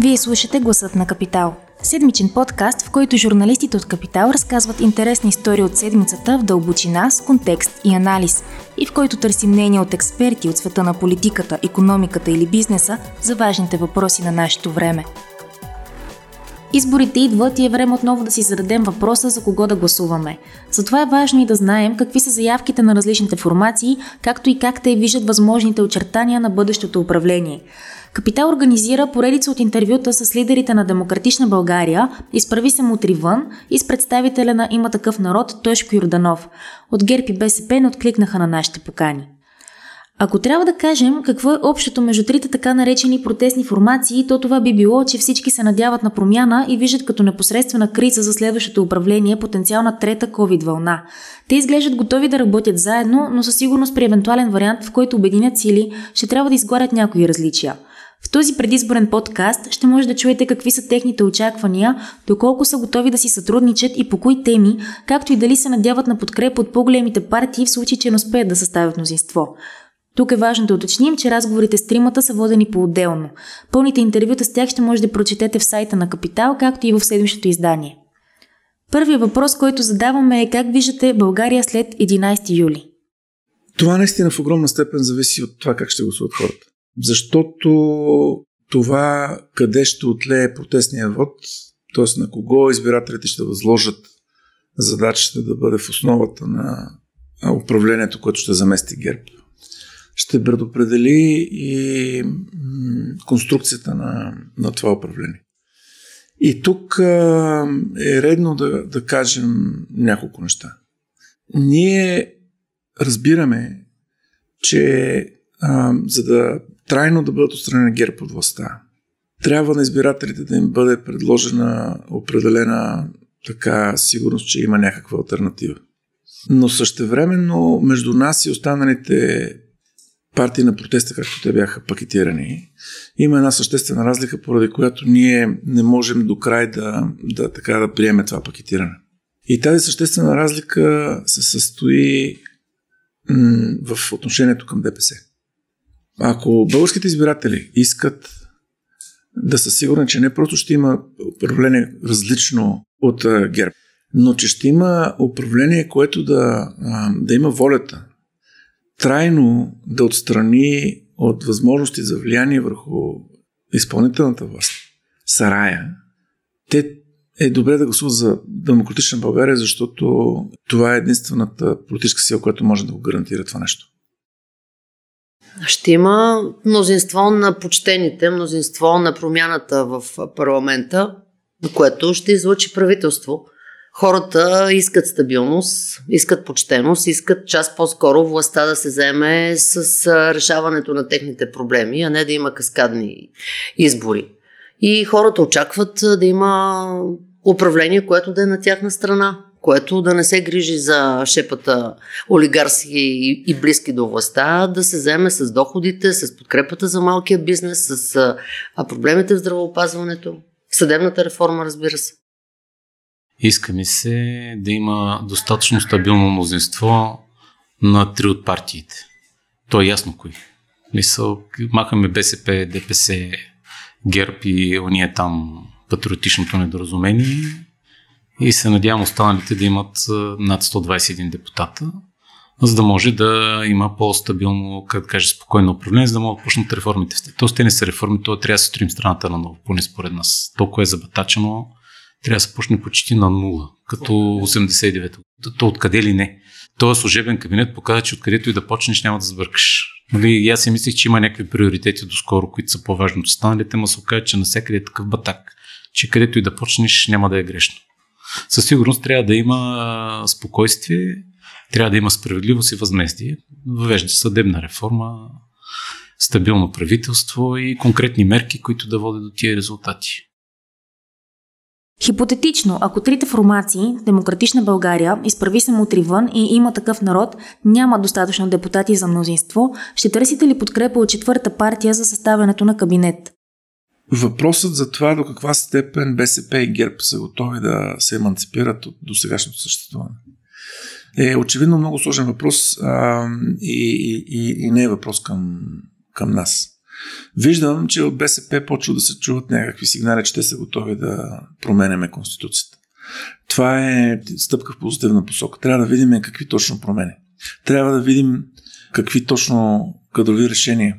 Вие слушате Гласът на Капитал. Седмичен подкаст, в който журналистите от Капитал разказват интересни истории от седмицата в дълбочина, с контекст и анализ, и в който търсим мнение от експерти от света на политиката, економиката или бизнеса за важните въпроси на нашето време. Изборите идват и е време отново да си зададем въпроса за кого да гласуваме. Затова е важно и да знаем какви са заявките на различните формации, както и как те виждат възможните очертания на бъдещото управление. Капитал организира поредица от интервюта с лидерите на Демократична България, изправи се мутри вън и с представителя на Има такъв народ Тошко Юрданов. От ГЕРБ и БСП не откликнаха на нашите покани. Ако трябва да кажем какво е общото между трите така наречени протестни формации, то това би било, че всички се надяват на промяна и виждат като непосредствена криза за следващото управление потенциална трета COVID вълна. Те изглеждат готови да работят заедно, но със сигурност при евентуален вариант, в който обединят сили, ще трябва да изгорят някои различия. В този предизборен подкаст ще може да чуете какви са техните очаквания, доколко са готови да си сътрудничат и по кои теми, както и дали се надяват на подкреп от по-големите партии в случай, че не успеят да съставят мнозинство. Тук е важно да уточним, че разговорите с тримата са водени по-отделно. Пълните интервюта с тях ще може да прочетете в сайта на Капитал, както и в следващото издание. Първият въпрос, който задаваме е как виждате България след 11 юли? Това наистина в огромна степен зависи от това как ще гласуват хората. Защото това къде ще отлее протестния вод, т.е. на кого избирателите ще възложат задачата да бъде в основата на управлението, което ще замести ГЕРБ, ще предопредели и конструкцията на, на това управление. И тук е редно да, да кажем няколко неща. Ние разбираме, че а, за да трайно да бъдат отстранени ГЕРБ от властта, трябва на избирателите да им бъде предложена определена така сигурност, че има някаква альтернатива. Но същевременно между нас и останалите партии на протеста, както те бяха пакетирани, има една съществена разлика, поради която ние не можем до край да, да, така, да приеме това пакетиране. И тази съществена разлика се състои м- в отношението към ДПС. Ако българските избиратели искат да са сигурни, че не просто ще има управление различно от ГЕРБ, но че ще има управление, което да, да има волята трайно да отстрани от възможности за влияние върху изпълнителната власт, Сарая, те е добре да гласуват за Демократична България, защото това е единствената политическа сила, която може да го гарантира това нещо. Ще има мнозинство на почтените, мнозинство на промяната в парламента, което ще излучи правителство – Хората искат стабилност, искат почтеност, искат час по-скоро властта да се заеме с решаването на техните проблеми, а не да има каскадни избори. И хората очакват да има управление, което да е на тяхна страна, което да не се грижи за шепата олигарски и близки до властта, да се заеме с доходите, с подкрепата за малкия бизнес, с проблемите в здравеопазването, съдебната реформа, разбира се. Иска ми се да има достатъчно стабилно мнозинство на три от партиите. То е ясно кои. Мисъл, махаме БСП, ДПС, ГЕРБ и уния там патриотичното недоразумение и се надявам останалите да имат над 121 депутата, за да може да има по-стабилно, как да кажа, спокойно управление, за да могат да почнат реформите. Тоест те не са реформи, то трябва да се строим страната на ново, поне според нас. Толкова е забатачено трябва да се почне почти на нула, като 89-та. То откъде ли не? Този служебен кабинет показва, че откъдето и да почнеш няма да сбъркаш. Нали, и аз си мислих, че има някакви приоритети доскоро, които са по-важни от останалите, но се оказа, че навсякъде е такъв батак, че където и да почнеш няма да е грешно. Със сигурност трябва да има спокойствие, трябва да има справедливост и възмездие. Въвежда съдебна реформа, стабилно правителство и конкретни мерки, които да водят до тия резултати. Хипотетично, ако трите формации, Демократична България, изправи се мутри вън и има такъв народ, няма достатъчно депутати за мнозинство, ще търсите ли подкрепа от четвърта партия за съставянето на кабинет? Въпросът за това до каква степен БСП и ГЕРБ са готови да се еманципират от досегашното съществуване е очевидно много сложен въпрос а, и, и, и не е въпрос към, към нас. Виждам, че от БСП почва да се чуват някакви сигнали, че те са готови да променяме Конституцията. Това е стъпка в позитивна посока. Трябва да видим какви точно промени. Трябва да видим какви точно кадрови решения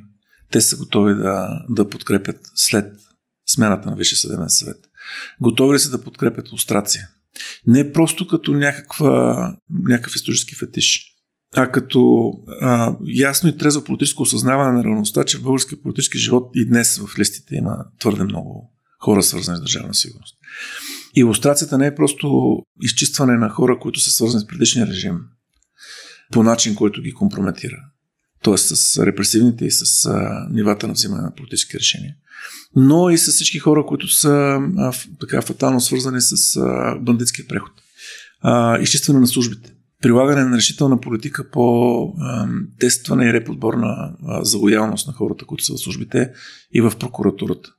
те са готови да, да подкрепят след смяната на Висше съдебен съвет. Готови ли са да подкрепят лустрация? Не просто като някаква, някакъв исторически фетиш, а като а, ясно и трезво политическо осъзнаване на реалността, че в българския политически живот и днес в листите има твърде много хора, свързани с държавна сигурност. Илустрацията не е просто изчистване на хора, които са свързани с предишния режим по начин, който ги компрометира. Тоест с репресивните и с а, нивата на взимане на политически решения. Но и с всички хора, които са а, така фатално свързани с а, бандитския преход. А, изчистване на службите. Прилагане на решителна политика по а, тестване и реподбор на а, за лоялност на хората, които са в службите и в прокуратурата.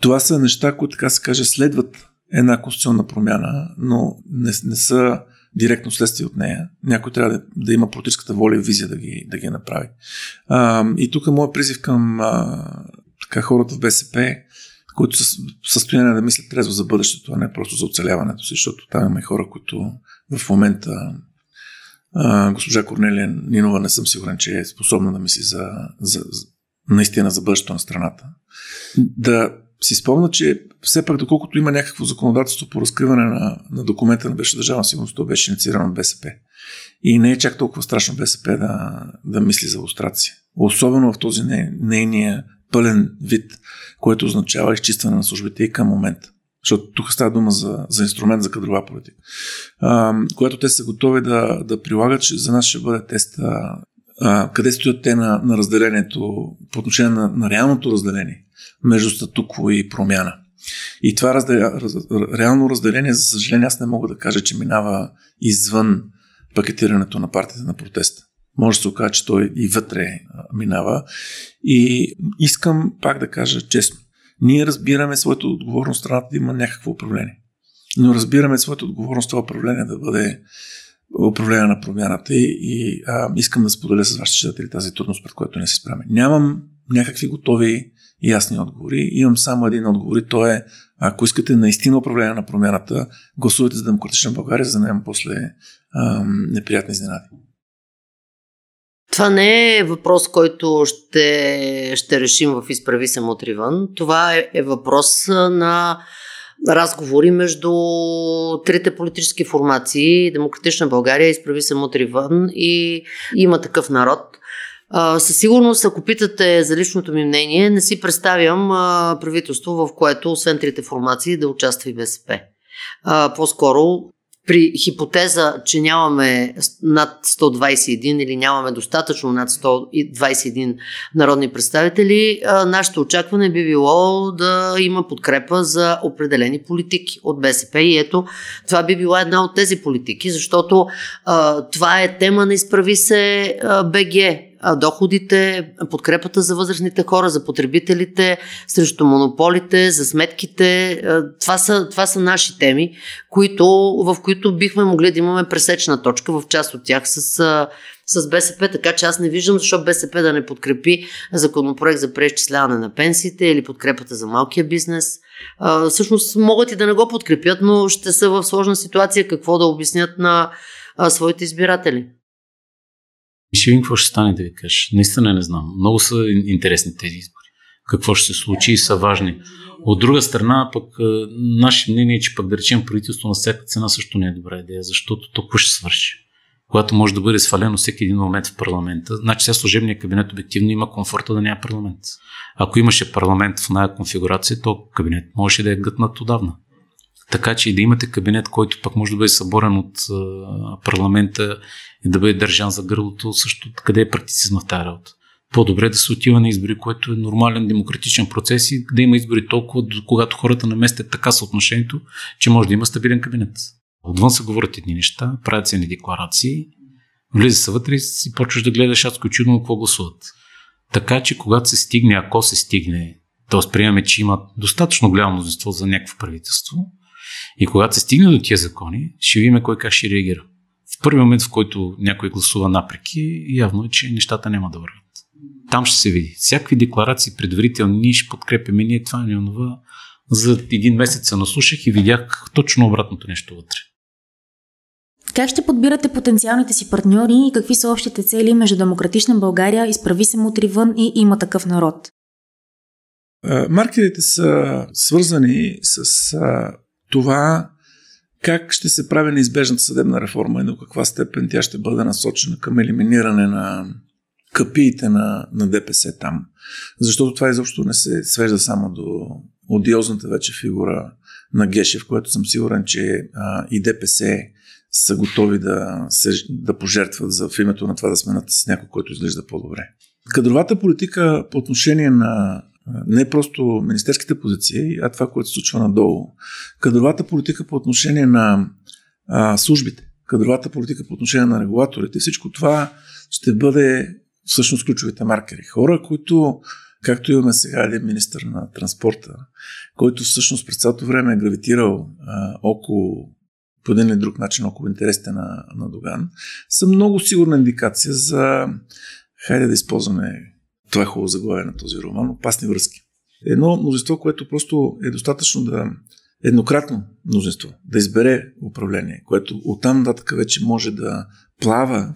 Това са неща, които, така се каже, следват една конституционна промяна, но не, не са директно следствие от нея. Някой трябва да, да има политическата воля и визия да ги, да ги направи. А, и тук е моят призив към а, така, хората в БСП, които са в състояние да мислят трезво за бъдещето, а не просто за оцеляването си, защото там има хора, които в момента а, госпожа Корнелия Нинова не съм сигурен, че е способна да мисли за, за, за наистина за бъдещето на страната. Да си спомня, че все пак, доколкото има някакво законодателство по разкриване на, на документа на беше държавна сигурност, то беше инициирано от БСП. И не е чак толкова страшно БСП да, да мисли за лустрация. Особено в този нейния пълен вид, което означава изчистване на службите и към момента. Защото тук става дума за, за инструмент за кадрова политика. А, когато те са готови да, да прилагат, за нас ще бъде тест а, къде стоят те на, на разделението по отношение на, на реалното разделение между статукво и промяна. И това раздел... раз... реално разделение, за съжаление, аз не мога да кажа, че минава извън пакетирането на партията на протеста. Може да се окаже, че той и вътре минава. И искам пак да кажа честно. Ние разбираме своята отговорност страната да има някакво управление. Но разбираме своята отговорност това управление да бъде управление на промяната и, и а, искам да споделя с вашите читатели тази трудност, пред която не се справяме. Нямам някакви готови ясни отговори. Имам само един отговор и то е, ако искате наистина управление на промяната, гласувайте за Демократична България, за да няма после ам, неприятни изненади. Това не е въпрос, който ще, ще решим в Изправи се мутривън. Това е, е въпрос на разговори между трите политически формации Демократична България, Изправи се мутривън и има такъв народ. Със сигурност, ако питате за личното ми мнение, не си представям правителство, в което, освен трите формации, да участва и БСП. По-скоро при хипотеза, че нямаме над 121 или нямаме достатъчно над 121 народни представители, нашето очакване би било да има подкрепа за определени политики от БСП. И ето, това би била една от тези политики, защото това е тема на изправи се а, БГ доходите, подкрепата за възрастните хора, за потребителите, срещу монополите, за сметките. Това са, това са наши теми, които, в които бихме могли да имаме пресечна точка в част от тях с, с БСП, така че аз не виждам защо БСП да не подкрепи законопроект за преизчисляване на пенсиите или подкрепата за малкия бизнес. Всъщност могат и да не го подкрепят, но ще са в сложна ситуация какво да обяснят на своите избиратели. Ще видим какво ще стане да ви кажа. Наистина не знам. Много са интересни тези избори. Какво ще се случи и са важни. От друга страна, пък наше мнение е, че пък да речем правителство на всяка цена също не е добра идея, защото толкова ще свърши. Когато може да бъде свалено всеки един момент в парламента, значи сега служебният кабинет обективно има комфорта да няма парламент. Ако имаше парламент в най конфигурация, то кабинет можеше да е гътнат отдавна. Така че и да имате кабинет, който пък може да бъде съборен от парламента и да бъде държан за гърлото, също къде е практицизма в тази работа. По-добре да се отива на избори, което е нормален демократичен процес и да има избори толкова, когато хората наместят така съотношението, че може да има стабилен кабинет. Отвън се говорят едни неща, правят се декларации, влиза се вътре и си почваш да гледаш адско чудно какво гласуват. Така че когато се стигне, ако се стигне, т.е. приемаме, че има достатъчно голямо мнозинство за някакво правителство, и когато се стигне до тия закони, ще видим кой как ще реагира. В първи момент, в който някой гласува напреки, явно е, че нещата няма да вървят. Там ще се види. Всякакви декларации предварителни, ние ще подкрепяме, ние това, не онова. За един месец се наслушах и видях точно обратното нещо вътре. Как ще подбирате потенциалните си партньори и какви са общите цели между Демократична България, изправи се мутри вън и има такъв народ? Маркерите са свързани с това как ще се прави неизбежната съдебна реформа и до каква степен тя ще бъде насочена към елиминиране на капиите на, на ДПС там. Защото това изобщо не се свежда само до одиозната вече фигура на Гешев, което съм сигурен, че а, и ДПС са готови да, се, да пожертват за, в името на това да сменят с някой, който изглежда по-добре. Кадровата политика по отношение на не просто министерските позиции, а това, което се случва надолу. Кадровата политика по отношение на а, службите, кадровата политика по отношение на регулаторите, всичко това ще бъде всъщност ключовите маркери. Хора, които, както имаме сега един министр на транспорта, който всъщност през цялото време е гравитирал а, около по един или друг начин около интересите на, на Доган, са много сигурна индикация за, хайде да използваме това е хубаво заглавие на този роман, опасни връзки. Едно мнозинство, което просто е достатъчно да еднократно мнозинство, да избере управление, което оттам нататък вече може да плава,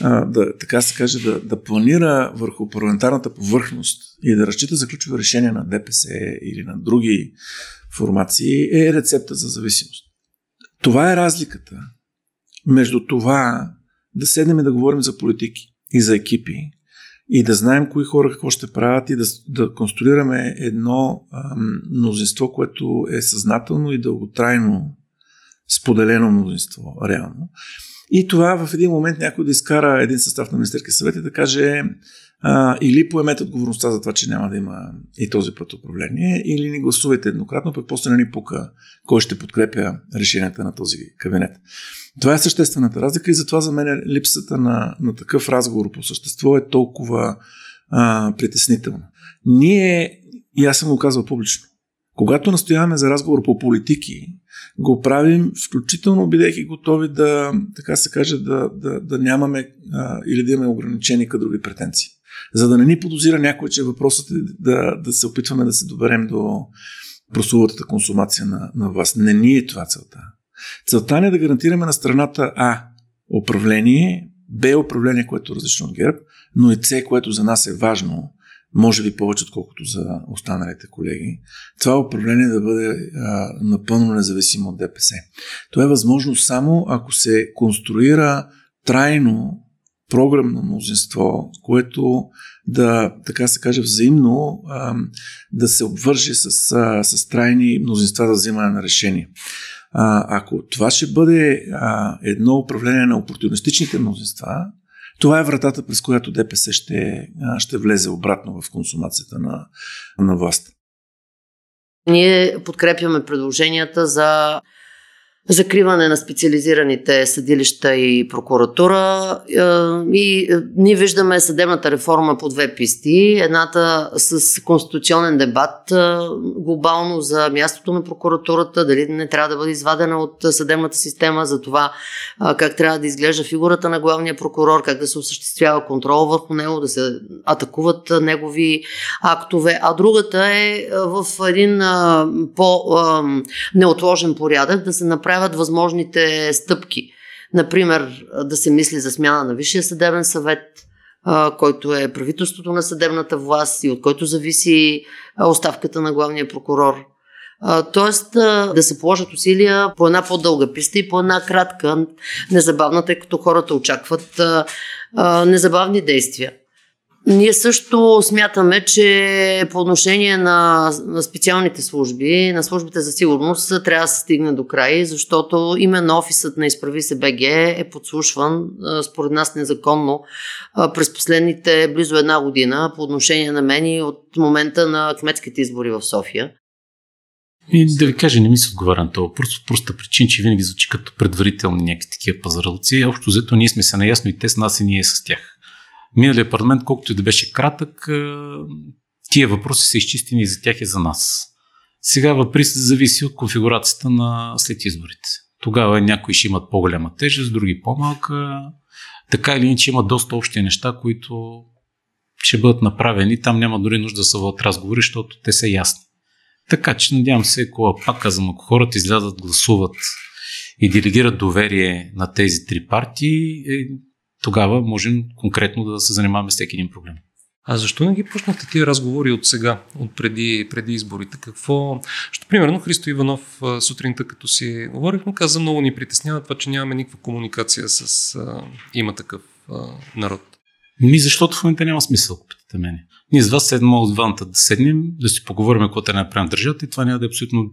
да, така се каже, да, да планира върху парламентарната повърхност и да разчита за ключови решения на ДПС или на други формации, е рецепта за зависимост. Това е разликата между това да седнем и да говорим за политики и за екипи и да знаем кои хора какво ще правят и да, да конструираме едно ам, мнозинство, което е съзнателно и дълготрайно споделено мнозинство, реално. И това в един момент някой да изкара един състав на Министерския съвет и да каже а, или поемете отговорността за това, че няма да има и този път управление, или ни гласувайте еднократно, пък после не ни пука кой ще подкрепя решенията на този кабинет. Това е съществената разлика и затова за мен липсата на, на такъв разговор по същество е толкова а, притеснителна. Ние, и аз съм го казал публично, когато настояваме за разговор по политики, го правим включително бидейки готови да, така се каже, да, да, да нямаме а, или да имаме ограничени кадрови претенции. За да не ни подозира някой, че въпросът е да, да се опитваме да се доберем до прословутата консумация на, на власт. Не ни е това целта. Целта ни е да гарантираме на страната А управление, Б управление, което е различно от ГЕРБ, но и С, което за нас е важно, може би повече отколкото за останалите колеги, това управление да бъде а, напълно независимо от ДПС. Това е възможно само ако се конструира трайно програмно мнозинство, което да, така се каже, взаимно да се обвърже с, с трайни мнозинства за взимане на решение. Ако това ще бъде едно управление на опортунистичните мнозинства, това е вратата, през която ДПС ще, ще влезе обратно в консумацията на, на власт. Ние подкрепяме предложенията за закриване на специализираните съдилища и прокуратура. Е, и е, ние виждаме съдебната реформа по две писти. Едната с конституционен дебат е, глобално за мястото на прокуратурата, дали не трябва да бъде извадена от съдебната система, за това как трябва да изглежда фигурата на главния прокурор, как да се осъществява контрол върху него, да се атакуват негови актове. А другата е в един по-неотложен порядък да се направи направят възможните стъпки. Например, да се мисли за смяна на Висшия съдебен съвет, който е правителството на съдебната власт и от който зависи оставката на главния прокурор. Тоест да се положат усилия по една по-дълга писта и по една кратка, незабавна, тъй като хората очакват незабавни действия. Ние също смятаме, че по отношение на специалните служби, на службите за сигурност, трябва да се стигне до край, защото именно офисът на Изправи се БГ е подслушван, според нас незаконно, през последните близо една година по отношение на мен и от момента на кметските избори в София. И да ви кажа, не ми се отговаря на това. Просто проста причина, че винаги звучи като предварителни някакви такива пазарлци. Общо взето ние сме се наясно и те с нас и ние с тях миналия парламент, колкото и да беше кратък, тия въпроси са изчистени и за тях и за нас. Сега въпрос зависи от конфигурацията на след изборите. Тогава някои ще имат по-голяма тежест, други по-малка. Така или иначе има доста общи неща, които ще бъдат направени. Там няма дори нужда да се водят разговори, защото те са ясни. Така че надявам се, ако пак казвам, ако хората излязат, гласуват и делегират доверие на тези три партии, е, тогава можем конкретно да се занимаваме с всеки един проблем. А защо не ги почнахте тия разговори от сега, от преди, преди изборите? Какво? Защото, примерно, Христо Иванов сутринта, като си говорихме, каза, много ни притеснява това, че нямаме никаква комуникация с а, има такъв а, народ. Ми, защото в момента няма смисъл, ако питате мене. Ние с вас седнем от двамата да седнем, да си поговорим какво те направим държавата и това няма да е абсолютно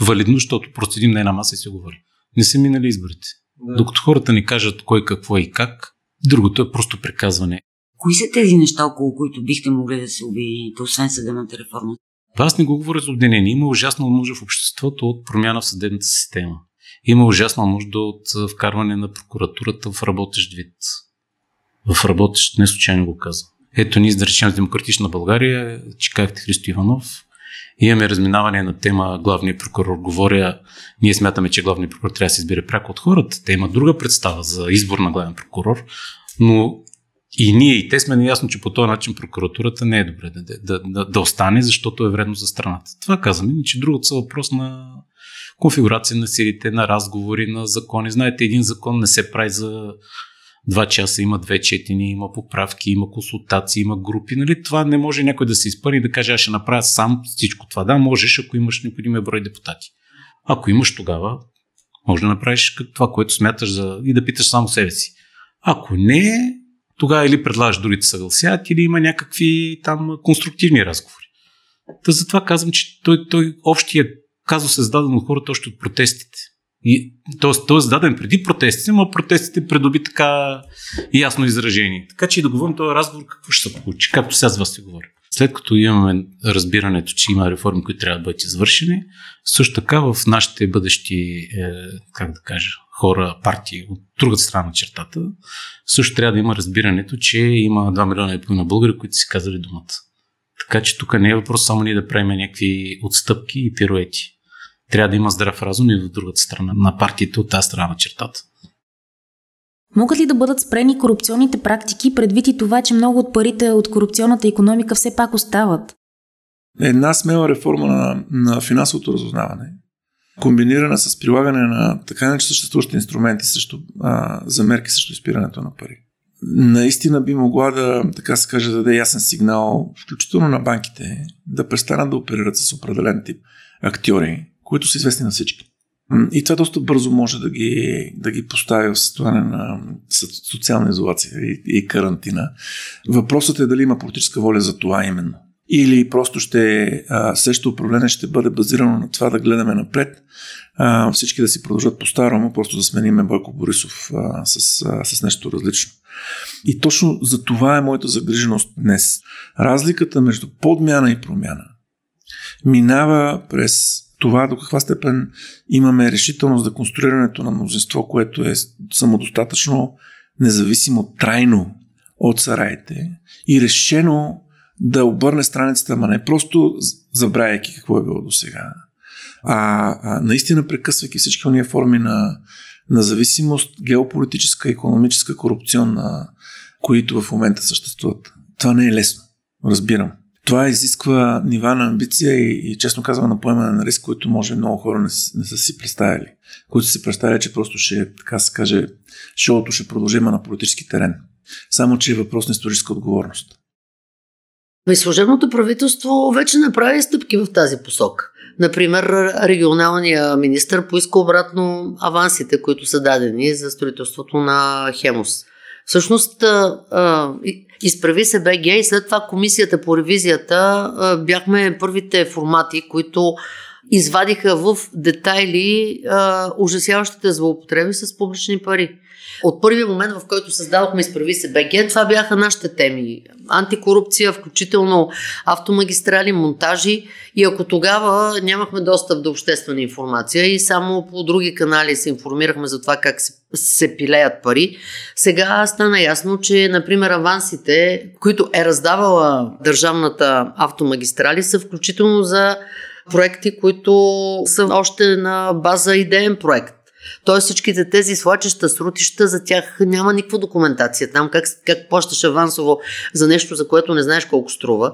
валидно, защото просто един на една маса и си говори. Не са минали изборите. Да. Докато хората ни кажат кой какво и как, другото е просто приказване. Кои са тези неща, около които бихте могли да се обедините, освен съдебната реформа? Аз не го говоря за обединение. Има ужасна нужда в обществото от промяна в съдебната система. Има ужасна нужда от вкарване на прокуратурата в работещ вид. В работещ, не случайно го казвам. Ето ние, да речем, с Демократична България, че както Христо Иванов, имаме разминаване на тема главния прокурор. Говоря, ние смятаме, че главният прокурор трябва да се избере пряко от хората. Те имат друга представа за избор на главен прокурор, но и ние и те сме наясно, че по този начин прокуратурата не е добре да, да, да, да остане, защото е вредно за страната. Това казвам. Иначе другото са въпрос на конфигурация на силите, на разговори, на закони. Знаете, един закон не се прави за два часа, има две четени, има поправки, има консултации, има групи. Нали? Това не може някой да се изпълни и да каже, аз ще направя сам всичко това. Да, можеш, ако имаш необходимия брой депутати. Ако имаш тогава, може да направиш това, което смяташ за... и да питаш само себе си. Ако не, тогава или предлагаш другите съгласят, или има някакви там конструктивни разговори. Та затова казвам, че той, той общия казус е зададен от хората още от протестите. И, тоест, той е зададен преди протестите, но протестите придоби така ясно изражение. Така че и да говорим този разговор какво ще се получи, както сега с вас се говори. След като имаме разбирането, че има реформи, които трябва да бъдат извършени, също така в нашите бъдещи, е, как да кажа, хора, партии от другата страна на чертата, също трябва да има разбирането, че има 2 милиона и половина българи, които си казали думата. Така че тук не е въпрос само ние да правим някакви отстъпки и пируети. Трябва да има здрав разум и в другата страна на партиите от тази страна на чертата. Могат ли да бъдат спрени корупционните практики, предвид и това, че много от парите от корупционната економика все пак остават? Една смела реформа на, на финансовото разузнаване, комбинирана с прилагане на така не съществуващи инструменти също, а, за мерки срещу изпирането на пари. Наистина би могла да, така се каже, да даде ясен сигнал, включително на банките, да престанат да оперират с определен тип актьори, които са известни на всички. И това доста бързо може да ги, да ги постави в състояние на социална изолация и, и карантина. Въпросът е дали има политическа воля за това именно. Или просто ще, същото управление ще бъде базирано на това да гледаме напред, а, всички да си продължат по-старому, просто да смениме Бойко Борисов а, с, а, с нещо различно. И точно за това е моята загриженост днес. Разликата между подмяна и промяна минава през това до каква степен имаме решителност за конструирането на мнозинство, което е самодостатъчно, независимо, трайно от сараите и решено да обърне страницата, ама не просто забравяйки какво е било до сега, а, а наистина прекъсвайки всички ония форми на, на зависимост, геополитическа, економическа, корупционна, които в момента съществуват. Това не е лесно, разбирам. Това изисква нива на амбиция и, и честно казвам на поемане на риск, които може много хора не, не са си представили. Които си представят, че просто ще, така се каже, шоуто ще продължи на политически терен. Само, че е въпрос на историческа отговорност. И служебното правителство вече направи стъпки в тази посока. Например, регионалният министр поиска обратно авансите, които са дадени за строителството на Хемос. Всъщност, изправи се БГ и след това комисията по ревизията бяхме първите формати, които извадиха в детайли ужасяващите злоупотреби с публични пари. От първия момент, в който създадохме Изправи се БГ, това бяха нашите теми. Антикорупция, включително автомагистрали, монтажи. И ако тогава нямахме достъп до обществена информация и само по други канали се информирахме за това как се, се пилеят пари, сега стана ясно, че, например, авансите, които е раздавала държавната автомагистрали, са включително за проекти, които са още на база идеен проект Тоест всичките тези свлачеща, срутища, за тях няма никаква документация. Там как, как плащаш авансово за нещо, за което не знаеш колко струва.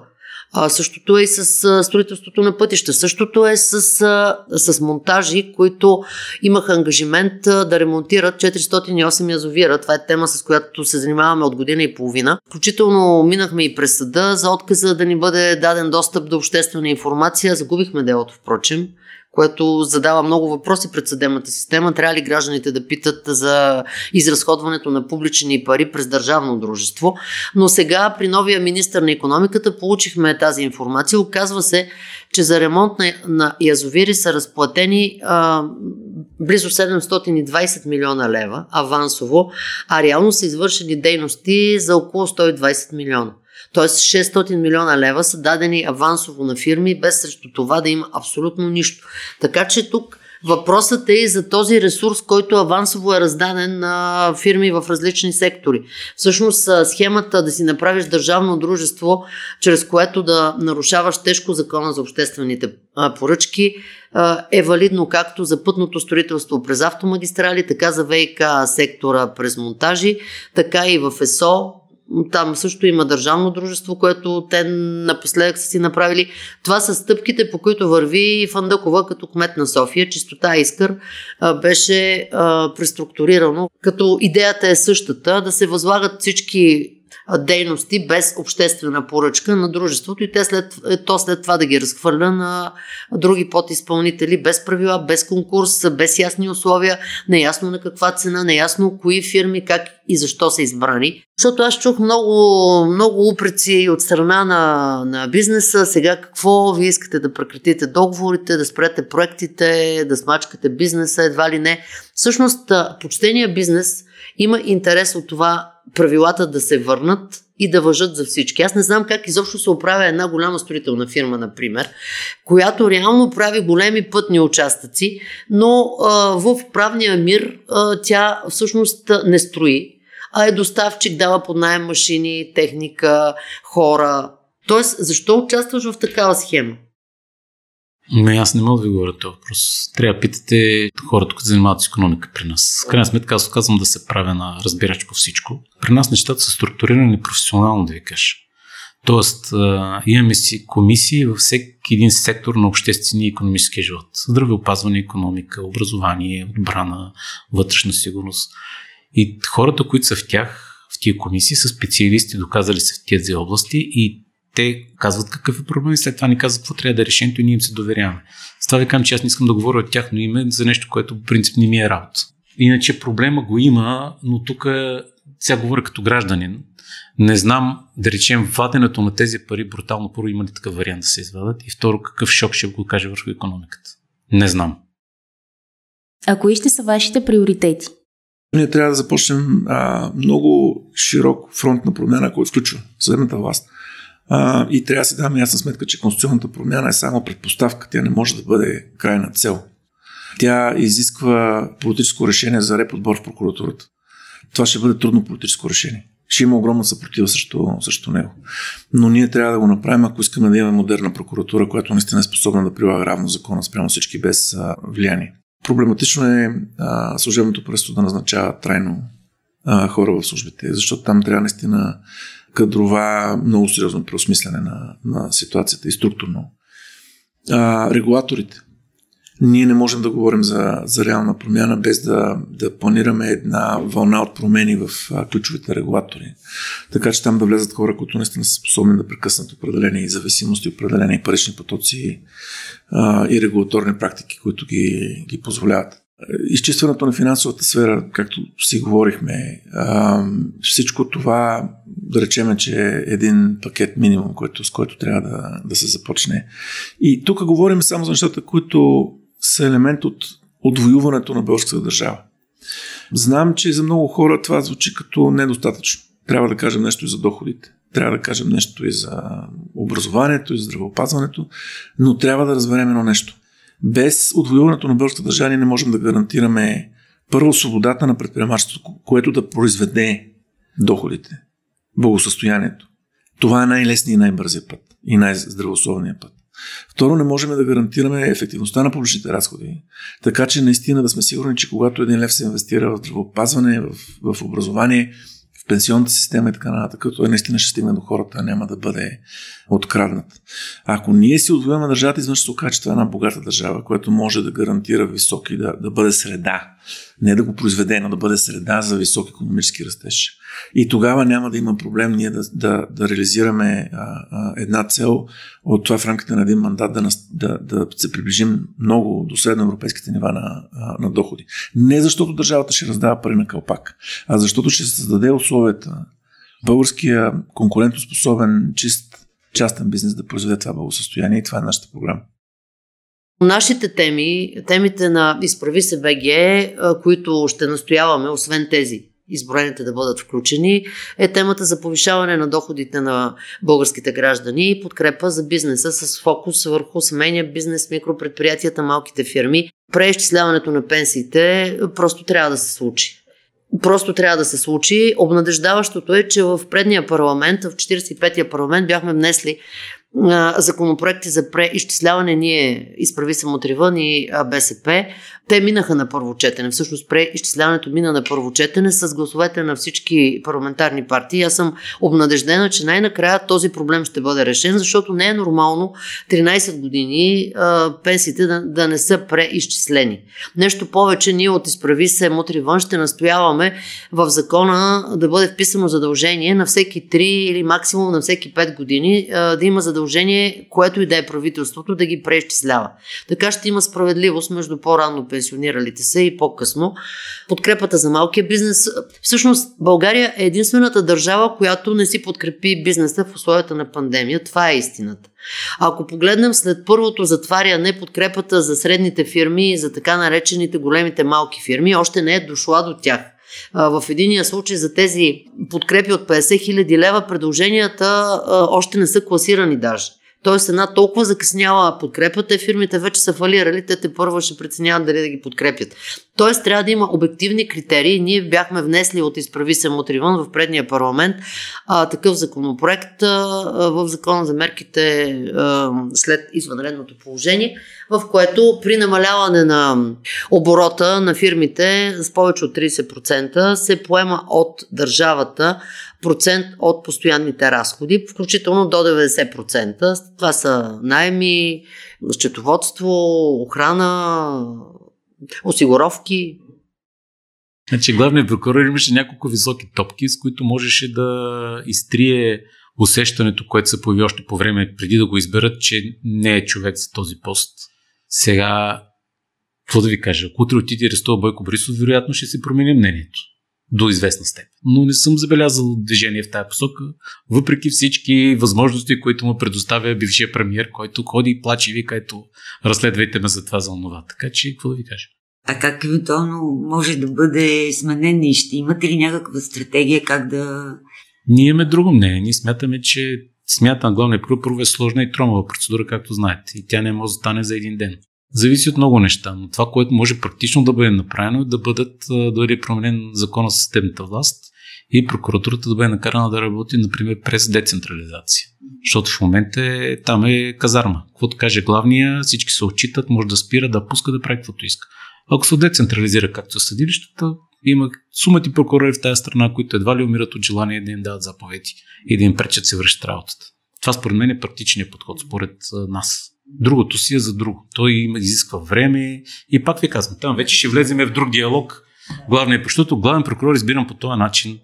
А, същото е и с а, строителството на пътища. Същото е с, а, с монтажи, които имаха ангажимент а, да ремонтират 408 язовира. Това е тема, с която се занимаваме от година и половина. Включително минахме и през съда за отказа да ни бъде даден достъп до обществена информация. Загубихме делото, впрочем което задава много въпроси пред съдебната система. Трябва ли гражданите да питат за изразходването на публични пари през държавно дружество? Но сега при новия министр на економиката получихме тази информация. Оказва се, че за ремонт на, на язовири са разплатени а, близо 720 милиона лева авансово, а реално са извършени дейности за около 120 милиона. Тоест 600 милиона лева са дадени авансово на фирми, без срещу това да има абсолютно нищо. Така че тук Въпросът е и за този ресурс, който авансово е раздаден на фирми в различни сектори. Всъщност схемата да си направиш държавно дружество, чрез което да нарушаваш тежко закона за обществените поръчки, е валидно както за пътното строителство през автомагистрали, така за ВИК сектора през монтажи, така и в ЕСО, там също има държавно дружество, което те напоследък са си направили. Това са стъпките, по които върви Фандъкова като кмет на София. Чистота Искър беше преструктурирано, като идеята е същата да се възлагат всички дейности без обществена поръчка на дружеството и те след, е, то след това да ги разхвърля на други подизпълнители без правила, без конкурс, без ясни условия, неясно на каква цена, неясно кои фирми, как и защо са избрани. Защото аз чух много, много упреци от страна на, на бизнеса. Сега какво вие искате да прекратите договорите, да спрете проектите, да смачкате бизнеса, едва ли не. Всъщност, почтения бизнес има интерес от това правилата да се върнат и да въжат за всички. Аз не знам как изобщо се оправя една голяма строителна фирма, например, която реално прави големи пътни участъци, но а, в правния мир а, тя всъщност не строи, а е доставчик, дава под найем машини, техника, хора. Тоест, защо участваш в такава схема? Не, аз не мога да ви говоря този въпрос. Трябва да питате хората, които занимават с економика при нас. В крайна сметка аз казвам да се правя на разбирач по всичко. При нас нещата са структурирани професионално, да ви кажа. Тоест, имаме си комисии във всеки един сектор на обществения и економическия живот. Здравеопазване, економика, образование, отбрана, вътрешна сигурност. И хората, които са в тях, в тия комисии, са специалисти, доказали се в тези области и те казват какъв е проблем и след това ни казват какво трябва да е решението и ние им се доверяваме. С това ви казвам, че аз не искам да говоря от тяхно име за нещо, което в принцип не ми е работа. Иначе проблема го има, но тук сега говоря като гражданин. Не знам, да речем, ваденето на тези пари брутално първо има ли такъв вариант да се извадат и второ какъв шок ще го каже върху економиката. Не знам. А кои ще са вашите приоритети? Ние трябва да започнем а, много широк фронт на промяна, който включва съдебната власт а, и трябва да си даме ясна сметка, че конституционната промяна е само предпоставка. Тя не може да бъде крайна цел. Тя изисква политическо решение за реподбор в прокуратурата. Това ще бъде трудно политическо решение. Ще има огромна съпротива срещу, срещу него. Но ние трябва да го направим, ако искаме да имаме модерна прокуратура, която наистина е способна да прилага равно закона спрямо всички без а, влияние. Проблематично е а, служебното правителство да назначава трайно а, хора в службите, защото там трябва наистина кадрова много сериозно преосмислене на, на ситуацията и структурно. А, регулаторите. Ние не можем да говорим за, за реална промяна без да, да планираме една вълна от промени в а, ключовите регулатори. Така че там да влезат хора, които наистина са способни да прекъснат определени зависимости, определени парични потоци а, и регулаторни практики, които ги, ги позволяват. Изчистването на финансовата сфера, както си говорихме, всичко това, да речеме, че е един пакет минимум, който, с който трябва да, да се започне. И тук говорим само за нещата, които са елемент от отвоюването на българската държава. Знам, че за много хора това звучи като недостатъчно. Трябва да кажем нещо и за доходите. Трябва да кажем нещо и за образованието, и за здравеопазването, но трябва да разберем едно нещо – без отвоюването на българската държава не можем да гарантираме първо свободата на предприемачеството, което да произведе доходите, благосъстоянието. Това е най-лесният и най-бързият път и най-здравословният път. Второ, не можем да гарантираме ефективността на публичните разходи. Така че наистина да сме сигурни, че когато един лев се инвестира в здравеопазване, в, в образование, пенсионната система и така нататък, той наистина ще стигне до хората, няма да бъде откраднат. Ако ние си отвояваме държавата, изведнъж се окаже, че това е една богата държава, която може да гарантира високи, да, да бъде среда, не да го произведе, но да бъде среда за висок економически растеж. И тогава няма да има проблем ние да, да, да реализираме а, а, една цел от това в рамките на един мандат да, да, да се приближим много до средноевропейските нива на, на доходи. Не защото държавата ще раздава пари на кълпак, а защото ще се създаде условията българския конкурентоспособен, чист частен бизнес да произведе това благосъстояние и това е нашата програма. Нашите теми, темите на Изправи се БГ, които ще настояваме, освен тези, изброените да бъдат включени, е темата за повишаване на доходите на българските граждани и подкрепа за бизнеса с фокус върху семейния бизнес, микропредприятията, малките фирми. Преизчисляването на пенсиите просто трябва да се случи. Просто трябва да се случи. Обнадеждаващото е, че в предния парламент, в 45-я парламент, бяхме внесли законопроекти за преизчисляване. Ние изправи се отривън и БСП те минаха на първо четене. Всъщност преизчисляването мина на първо четене с гласовете на всички парламентарни партии. Аз съм обнадеждена, че най-накрая този проблем ще бъде решен, защото не е нормално 13 години а, пенсиите да, да не са преизчислени. Нещо повече, ние от изправи се Мутривън ще настояваме в закона да бъде вписано задължение на всеки 3 или максимум на всеки 5 години а, да има задължение, което и да е правителството да ги преизчислява. Така ще има справедливост между по-рано пенсиониралите се и по-късно. Подкрепата за малкия бизнес. Всъщност България е единствената държава, която не си подкрепи бизнеса в условията на пандемия. Това е истината. Ако погледнем след първото затваряне, подкрепата за средните фирми и за така наречените големите малки фирми още не е дошла до тях. В единия случай за тези подкрепи от 50 хиляди лева предложенията още не са класирани даже. Тоест една толкова закъсняла подкрепа, те фирмите вече са фалирали, те те първо ще преценяват дали да ги подкрепят. Тоест трябва да има обективни критерии. Ние бяхме внесли от Изправи се Мутривън в предния парламент а, такъв законопроект а, в закона за мерките а, след извънредното положение, в което при намаляване на оборота на фирмите с повече от 30% се поема от държавата процент от постоянните разходи, включително до 90%. Това са найми, счетоводство, охрана, осигуровки. Значи главният прокурор имаше няколко високи топки, с които можеше да изтрие усещането, което се появи още по време, преди да го изберат, че не е човек за този пост. Сега, какво да ви кажа, ако утре отиде Бойко Борисов, вероятно ще се промени мнението до известна степен. Но не съм забелязал движение в тази посока, въпреки всички възможности, които му предоставя бившия премиер, който ходи и плаче и вика, ето, разследвайте ме за това, за това. Така че, какво да ви кажа? А как евентуално може да бъде сменен и ще имате ли някаква стратегия как да... Ние имаме друго мнение. Ние смятаме, че смятам главния прокурор е сложна и тромава процедура, както знаете. И тя не може да стане за един ден. Зависи от много неща, но това, което може практично да бъде направено е да, бъдат, да променен закона за съдебната власт и прокуратурата да бъде накарана да работи, например, през децентрализация. Защото в момента е, там е казарма. Каквото каже главния, всички се отчитат, може да спира, да пуска, да прави каквото иска. Ако се децентрализира както съдилищата, има сумати прокурори в тази страна, които едва ли умират от желание да им дадат заповеди и да им пречат се вършат работата. Това според мен е практичният подход, според нас. Другото си е за друго. Той има, изисква време и пак ви казвам, там вече ще влеземе в друг диалог. Главният, защото главен прокурор избирам по този начин.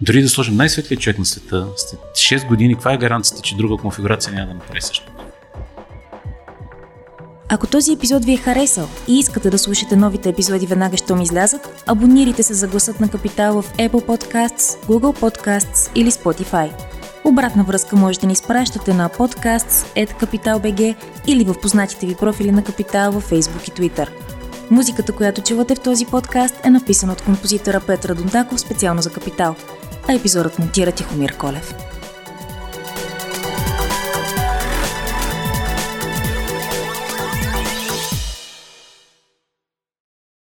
Дори да сложим най-светлият човек на света, след 6 години, каква е гаранцията, че друга конфигурация няма да направи също? Ако този епизод ви е харесал и искате да слушате новите епизоди веднага, щом излязат, абонирайте се за гласът на Капитал в Apple Podcasts, Google Podcasts или Spotify. Обратна връзка можете да ни изпращате на podcasts.capital.bg или в познатите ви профили на Капитал във Facebook и Twitter. Музиката, която чувате в този подкаст е написана от композитора Петра Дондаков специално за Капитал, а епизодът монтира Тихомир Колев.